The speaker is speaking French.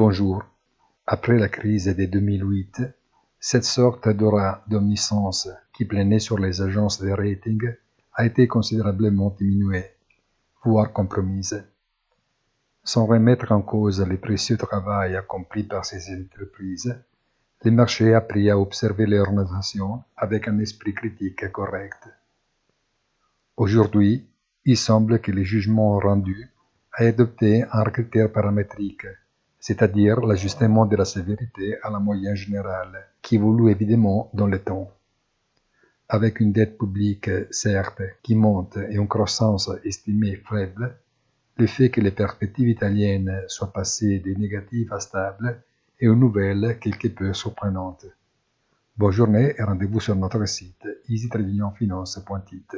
Bonjour. Après la crise de 2008, cette sorte d'aura d'omniscience qui planait sur les agences de rating a été considérablement diminuée, voire compromise. Sans remettre en cause le précieux travail accompli par ces entreprises, le marché a appris à observer leur notation avec un esprit critique correct. Aujourd'hui, il semble que les jugements rendus aient adopté un critère paramétrique, c'est-à-dire l'ajustement de la sévérité à la moyenne générale, qui évolue évidemment dans le temps. Avec une dette publique, certes, qui monte et une croissance estimée faible, le fait que les perspectives italiennes soient passées de négatives à stables est une nouvelle quelque peu surprenante. Bonne journée et rendez-vous sur notre site easytradingfinance.it.